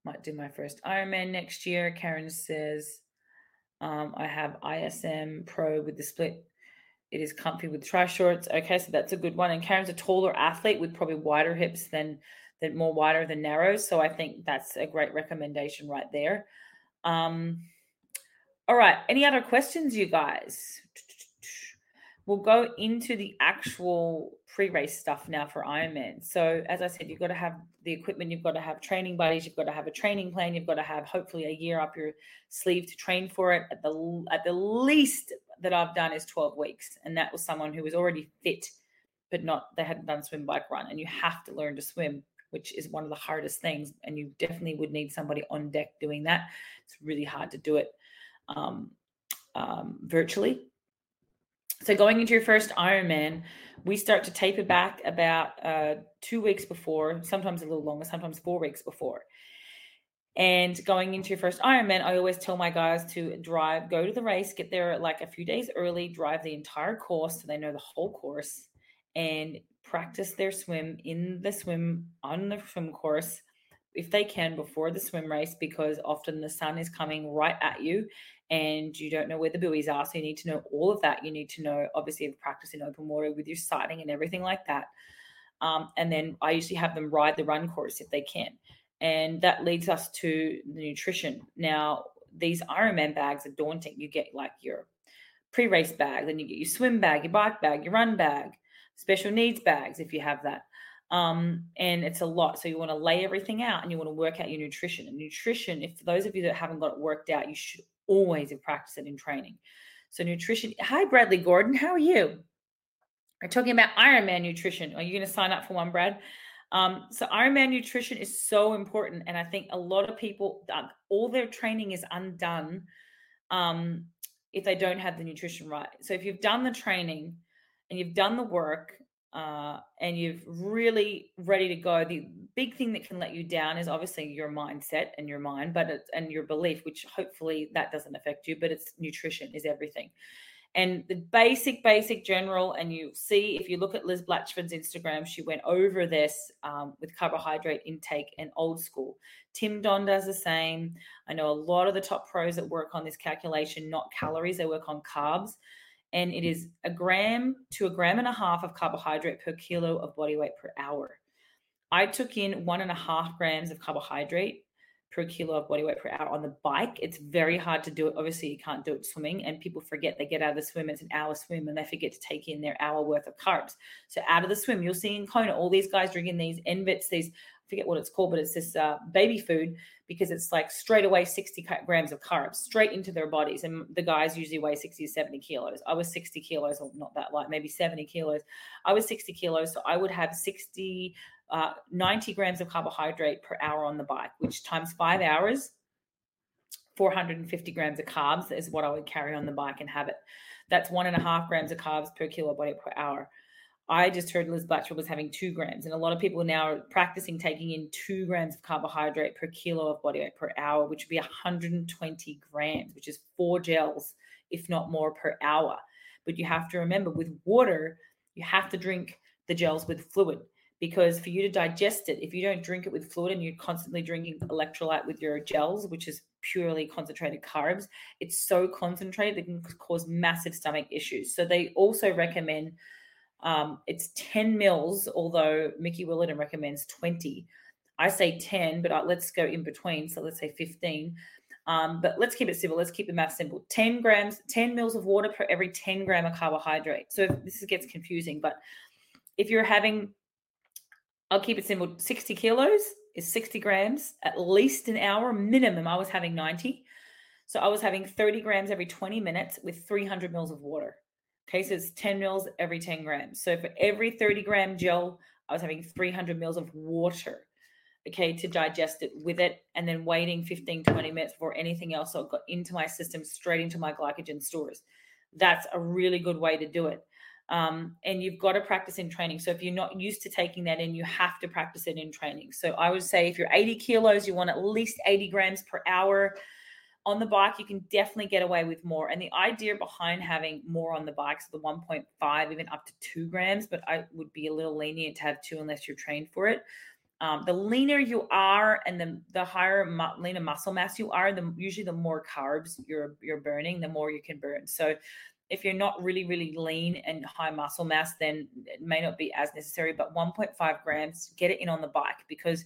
Might do my first Ironman next year. Karen says, um, I have ISM Pro with the split. It is comfy with tri shorts. Okay, so that's a good one. And Karen's a taller athlete with probably wider hips than than more wider than narrow. So I think that's a great recommendation right there. Um, all right. Any other questions, you guys? we'll go into the actual pre-race stuff now for Ironman. So as I said, you've got to have the equipment, you've got to have training buddies, you've got to have a training plan, you've got to have hopefully a year up your sleeve to train for it. At the at the least that I've done is 12 weeks, and that was someone who was already fit, but not they hadn't done swim bike run, and you have to learn to swim. Which is one of the hardest things, and you definitely would need somebody on deck doing that. It's really hard to do it um, um, virtually so going into your first Ironman, we start to taper back about uh, two weeks before, sometimes a little longer, sometimes four weeks before. And going into your first Ironman, I always tell my guys to drive, go to the race, get there like a few days early, drive the entire course so they know the whole course, and practice their swim in the swim on the swim course if they can before the swim race because often the sun is coming right at you and you don't know where the buoys are. So you need to know all of that. You need to know, obviously, practice in open water with your sighting and everything like that. Um, and then I usually have them ride the run course if they can. And that leads us to the nutrition. Now, these Ironman bags are daunting. You get like your pre race bag, then you get your swim bag, your bike bag, your run bag, special needs bags if you have that. Um, and it's a lot. So you want to lay everything out and you want to work out your nutrition. And nutrition, if for those of you that haven't got it worked out, you should always in practice it in training. So nutrition. Hi, Bradley Gordon. How are you? We're talking about Ironman nutrition. Are you going to sign up for one, Brad? Um, so Ironman nutrition is so important, and I think a lot of people, all their training is undone um, if they don't have the nutrition right. So if you've done the training and you've done the work uh, and you're really ready to go, the big thing that can let you down is obviously your mindset and your mind, but it's, and your belief, which hopefully that doesn't affect you. But it's nutrition is everything, and the basic, basic, general. And you see if you look at Liz Blatchford's Instagram, she went over this um, with carbohydrate intake and old school. Tim Don does the same. I know a lot of the top pros that work on this calculation, not calories, they work on carbs and it is a gram to a gram and a half of carbohydrate per kilo of body weight per hour. I took in one and a half grams of carbohydrate per kilo of body weight per hour on the bike. It's very hard to do it. Obviously, you can't do it swimming, and people forget they get out of the swim. It's an hour swim, and they forget to take in their hour worth of carbs. So out of the swim, you'll see in Kona all these guys drinking these NVITs, these forget what it's called, but it's this uh, baby food because it's like straight away 60 grams of carbs straight into their bodies. And the guys usually weigh 60 to 70 kilos. I was 60 kilos, or not that light, maybe 70 kilos. I was 60 kilos. So I would have 60, uh, 90 grams of carbohydrate per hour on the bike, which times five hours, 450 grams of carbs is what I would carry on the bike and have it That's one and a half grams of carbs per kilo body per hour. I just heard Liz Blatchford was having two grams, and a lot of people now are practicing taking in two grams of carbohydrate per kilo of body weight per hour, which would be 120 grams, which is four gels, if not more, per hour. But you have to remember with water, you have to drink the gels with fluid because for you to digest it, if you don't drink it with fluid and you're constantly drinking electrolyte with your gels, which is purely concentrated carbs, it's so concentrated that can cause massive stomach issues. So they also recommend um, it's 10 mils, although Mikki Williden recommends 20. I say 10, but uh, let's go in between. So let's say 15. Um, but let's keep it simple. Let's keep the math simple. 10 grams, 10 mils of water per every 10 gram of carbohydrate. So this gets confusing, but if you're having I'll keep it simple 60 kilos is 60 grams at least an hour minimum. I was having 90. So I was having 30 grams every 20 minutes with 300 mils of water. Okay, so it's 10 mils every 10 grams. So for every 30 gram gel, I was having 300 mils of water, okay, to digest it with it, and then waiting 15, 20 minutes before anything else got into my system, straight into my glycogen stores. That's a really good way to do it. Um, and you've got to practice in training. So if you're not used to taking that in, you have to practice it in training. So I would say if you're 80 kilos, you want at least 80 grams per hour. On the bike, you can definitely get away with more. And the idea behind having more on the bikes, so the 1.5, even up to two grams, but I would be a little lenient to have two unless you're trained for it. Um, the leaner you are and the, the higher mu- leaner muscle mass you are, the usually the more carbs you're you're burning, the more you can burn. So if you're not really, really lean and high muscle mass, then it may not be as necessary. But 1.5 grams, get it in on the bike because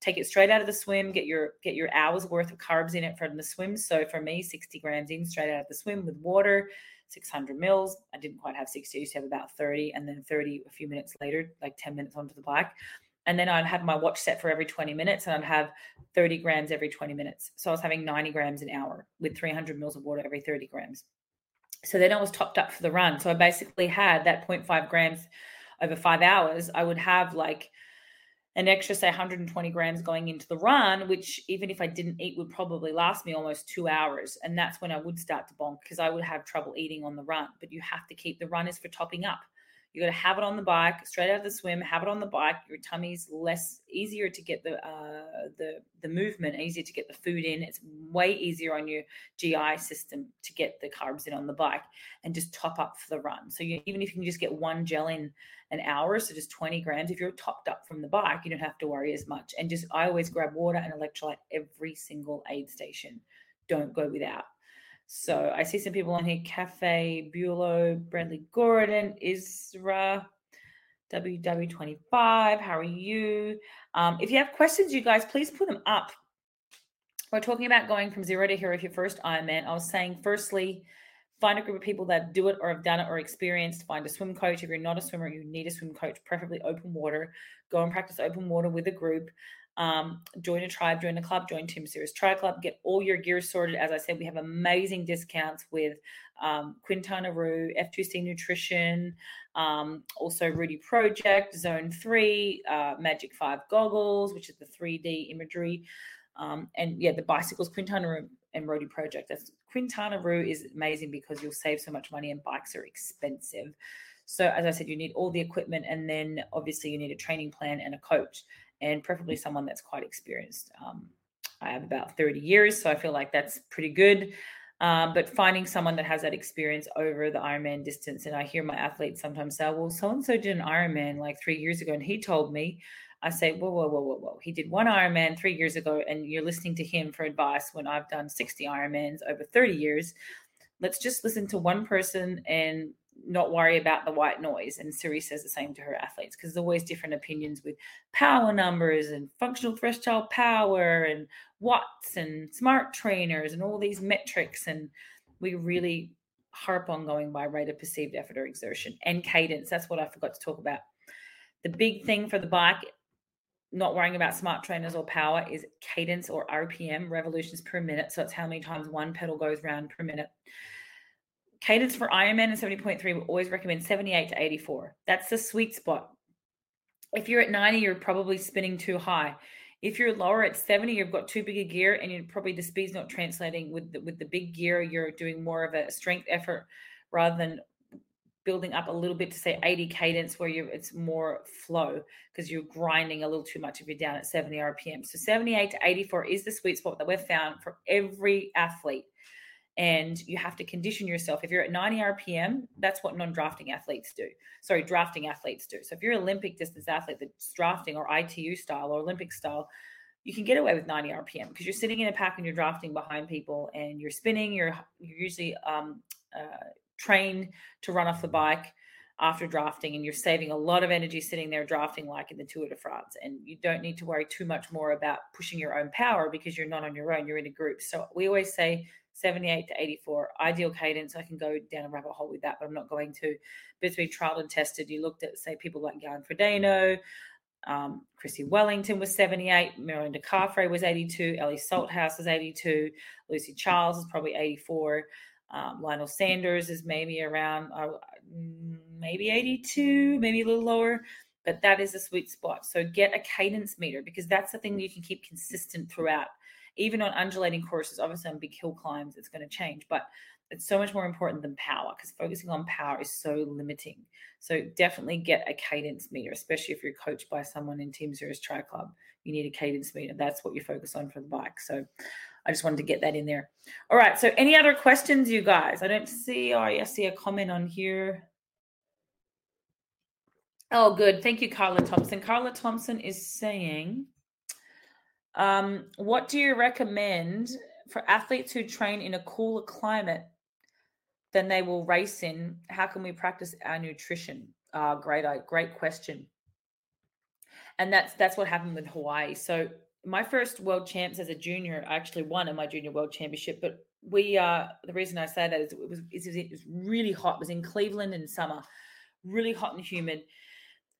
take it straight out of the swim, get your get your hours worth of carbs in it from the swim. So for me, 60 grams in straight out of the swim with water, 600 mils. I didn't quite have 60, I used to have about 30, and then 30 a few minutes later, like 10 minutes onto the bike. And then I'd have my watch set for every 20 minutes, and I'd have 30 grams every 20 minutes. So I was having 90 grams an hour with 300 mils of water every 30 grams. So then I was topped up for the run. So I basically had that 0.5 grams over five hours. I would have like an extra, say, 120 grams going into the run, which even if I didn't eat would probably last me almost two hours. And that's when I would start to bonk because I would have trouble eating on the run. But you have to keep the runners for topping up. You got to have it on the bike, straight out of the swim. Have it on the bike. Your tummy's less easier to get the uh, the the movement, easier to get the food in. It's way easier on your GI system to get the carbs in on the bike and just top up for the run. So you, even if you can just get one gel in an hour, so just 20 grams, if you're topped up from the bike, you don't have to worry as much. And just I always grab water and electrolyte every single aid station. Don't go without. So I see some people on here Cafe, Bulow, Bradley Gordon, Isra, WW25. How are you? Um, if you have questions, you guys, please put them up. We're talking about going from zero to hero if your first Ironman. I was saying, firstly, find a group of people that do it or have done it or experienced. Find a swim coach. If you're not a swimmer, you need a swim coach, preferably open water. Go and practice open water with a group. Um, join a tribe, join a club, join Team Sirius Tri Club, get all your gear sorted. As I said, we have amazing discounts with um, Quintana Roo, F2C Nutrition, um, also Rudy Project, Zone 3, uh, Magic 5 goggles, which is the 3D imagery. Um, and yeah, the bicycles, Quintana Roo and Rudy Project. That's Quintana Roo is amazing because you'll save so much money and bikes are expensive. So as I said, you need all the equipment and then obviously you need a training plan and a coach and preferably someone that's quite experienced. Um, I have about 30 years, so I feel like that's pretty good. Um, but finding someone that has that experience over the Ironman distance, and I hear my athletes sometimes say, "Well, so and so did an Ironman like three years ago, and he told me." I say, "Whoa, whoa, whoa, whoa, whoa! He did one Ironman three years ago, and you're listening to him for advice when I've done 60 Ironmans over 30 years." Let's just listen to one person and not worry about the white noise. And Siri says the same to her athletes because there's always different opinions with power numbers and functional threshold power and watts and smart trainers and all these metrics. And we really harp on going by rate of perceived effort or exertion and cadence. That's what I forgot to talk about. The big thing for the bike, not worrying about smart trainers or power, is cadence or RPM, revolutions per minute. So it's how many times one pedal goes round per minute cadence for Ironman and 70.3, we always recommend 78 to 84. That's the sweet spot. If you're at 90, you're probably spinning too high. If you're lower at 70, you've got too big a gear and you're probably the speed's not translating with the, with the big gear. You're doing more of a strength effort rather than building up a little bit to say 80 cadence where you it's more flow because you're grinding a little too much if you're down at 70 rpm so 78 to 84 is the sweet spot that we've found for every athlete and you have to condition yourself. If you're at 90 rpm that's what non-drafting athletes do. Sorry drafting athletes do. So if you're an olympic distance athlete that's drafting or itu style or olympic style you can get away with 90 rpm because you're sitting in a pack and you're drafting behind people and you're spinning. You're you're usually um, uh, train to run off the bike after drafting and you're saving a lot of energy sitting there drafting like in the Tour de France. And you don't need to worry too much more about pushing your own power because you're not on your own. You're in a group. So we always say 78 to 84 ideal cadence I can go down a rabbit hole with that but I'm not going to but it's been trialed and tested you looked at say people like Jan Frodeno um, Chrissie Wellington was 78 Mirinda Carfrae was 82 Ellie Salthouse was 82 Lucy Charles is probably 84 um, Lionel Sanders is maybe around uh, maybe 82, maybe a little lower, but that is a sweet spot. So get a cadence meter because that's the thing you can keep consistent throughout. Even on undulating courses, obviously on big hill climbs, it's going to change, but it's so much more important than power because focusing on power is so limiting. So definitely get a cadence meter, especially if you're coached by someone in Team Sirius Tri Club. You need a cadence meter. That's what you focus on for the bike. So I just wanted to get that in there. All right. So, any other questions, you guys? I don't see. Oh, I see a comment on here. Oh, good. Thank you, Carla Thompson. Carla Thompson is saying, um, what do you recommend for athletes who train in a cooler climate than they will race in? How can we practice our nutrition? Uh, great, great question. And that's that's what happened with Hawaii. So my first world champs as a junior, I actually won in my junior world championship. But we, uh, the reason I say that is it was, it was really hot. It was in Cleveland in summer, really hot and humid.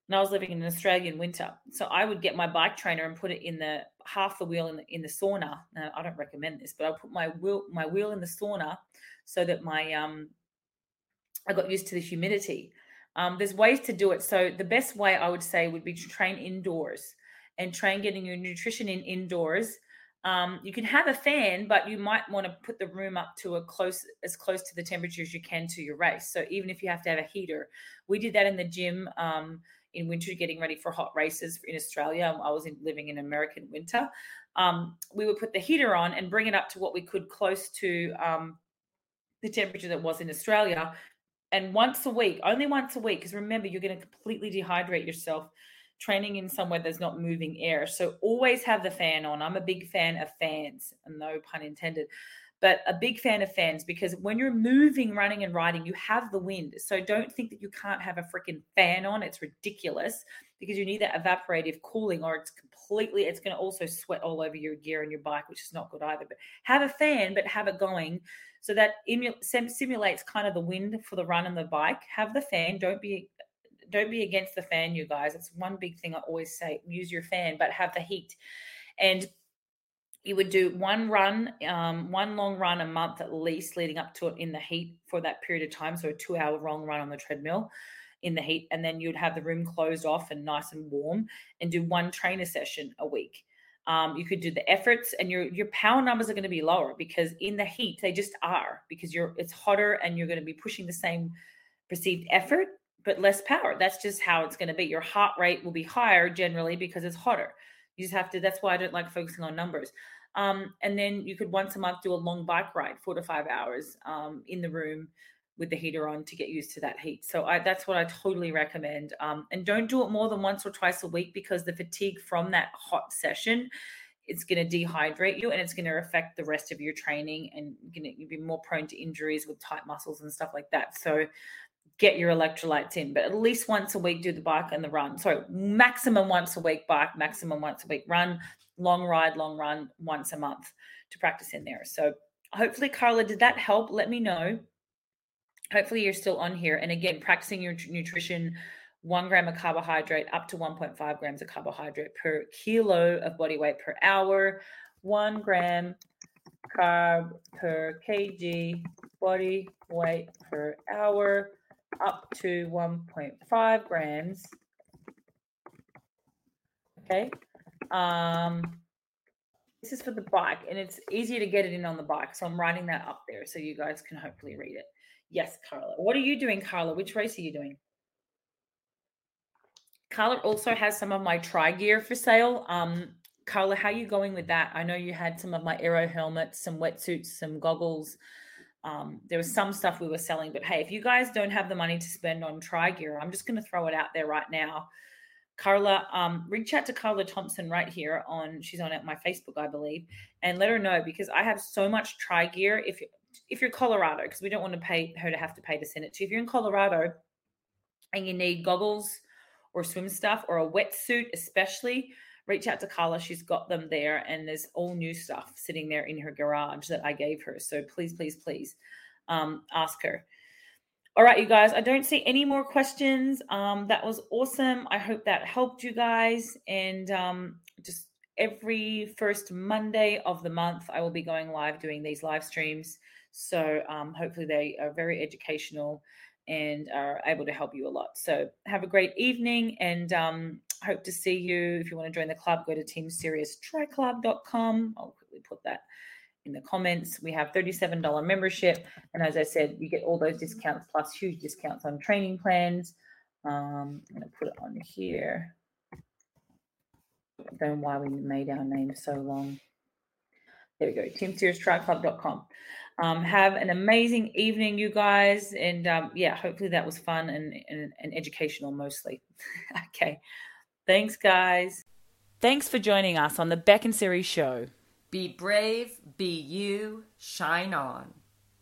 And I was living in an Australian winter, so I would get my bike trainer and put it in the half the wheel in the, in the sauna. Now, I don't recommend this, but I put my wheel my wheel in the sauna so that my um I got used to the humidity. Um, there's ways to do it. So the best way I would say would be to train indoors and train getting your nutrition in indoors. Um, you can have a fan, but you might want to put the room up to a close as close to the temperature as you can to your race. So even if you have to have a heater, we did that in the gym um, in winter, getting ready for hot races in Australia. I was in, living in American winter. Um, we would put the heater on and bring it up to what we could close to um, the temperature that was in Australia. And once a week, only once a week, because remember, you're going to completely dehydrate yourself training in somewhere there's not moving air. So always have the fan on. I'm a big fan of fans, no pun intended, but a big fan of fans because when you're moving, running, and riding, you have the wind. So don't think that you can't have a freaking fan on. It's ridiculous because you need that evaporative cooling or it's completely, it's going to also sweat all over your gear and your bike, which is not good either. But have a fan, but have it going so that simulates kind of the wind for the run and the bike. Have the fan. Don't be don't be against the fan, you guys. It's one big thing I always say: use your fan, but have the heat. And you would do one run, um, one long run a month at least, leading up to it in the heat for that period of time. So a two-hour long run on the treadmill in the heat, and then you'd have the room closed off and nice and warm, and do one trainer session a week. Um, you could do the efforts, and your your power numbers are going to be lower because in the heat they just are because you're it's hotter and you're going to be pushing the same perceived effort but less power. That's just how it's going to be. Your heart rate will be higher generally because it's hotter. You just have to, that's why I don't like focusing on numbers. Um, and then you could once a month do a long bike ride, four to five hours um, in the room with the heater on to get used to that heat. So I, that's what I totally recommend. Um, and don't do it more than once or twice a week because the fatigue from that hot session it's going to dehydrate you and it's going to affect the rest of your training and to be more prone to injuries with tight muscles and stuff like that. So get your electrolytes in, but at least once a week do the bike and the run. So maximum once a week bike, maximum once a week run, long ride, long run once a month to practice in there. So hopefully, Carla, did that help? Let me know. Hopefully, you're still on here. And again, practicing your nutrition one gram of carbohydrate up to 1.5 grams of carbohydrate per kilo of body weight per hour, one gram carb per kg body weight per hour up to 1.5 grams. Okay. Um, this is for the bike, and it's easier to get it in on the bike. So I'm writing that up there so you guys can hopefully read it. Yes, Carla. What are you doing, Carla? Which race are you doing? Carla also has some of my tri gear for sale. Um, Carla, how are you going with that? I know you had some of my aero helmets, some wetsuits, some goggles. Um, there was some stuff we were selling, but hey, if you guys don't have the money to spend on tri gear, I'm just going to throw it out there right now. Carla, um, reach out to Carla Thompson right here on she's on at my Facebook, I believe, and let her know because I have so much tri gear. If if you're Colorado, because we don't want to pay her to have to pay to send it to you. If you're in Colorado and you need goggles or swim stuff or a wetsuit, especially, reach out to Carla. She's got them there, and there's all new stuff sitting there in her garage that I gave her. So please, please, please um, ask her. All right, you guys, I don't see any more questions. Um, that was awesome. I hope that helped you guys. And um, just every first Monday of the month, I will be going live doing these live streams. So um, hopefully they are very educational and are able to help you a lot. So have a great evening and um, hope to see you. If you want to join the club, go to teamsiriustriclub.com. I'll quickly put that in the comments. We have $37 membership. And as I said, you get all those discounts plus huge discounts on training plans. Um, I'm going to put it on here. I don't know why we made our name so long. There we go, teamsiriustriclub.com. Um, have an amazing evening, you guys. And um, yeah, hopefully that was fun and, and, and educational mostly. okay. Thanks, guys. Thanks for joining us on the Bek and Siri Show.
Be brave, be you, shine on.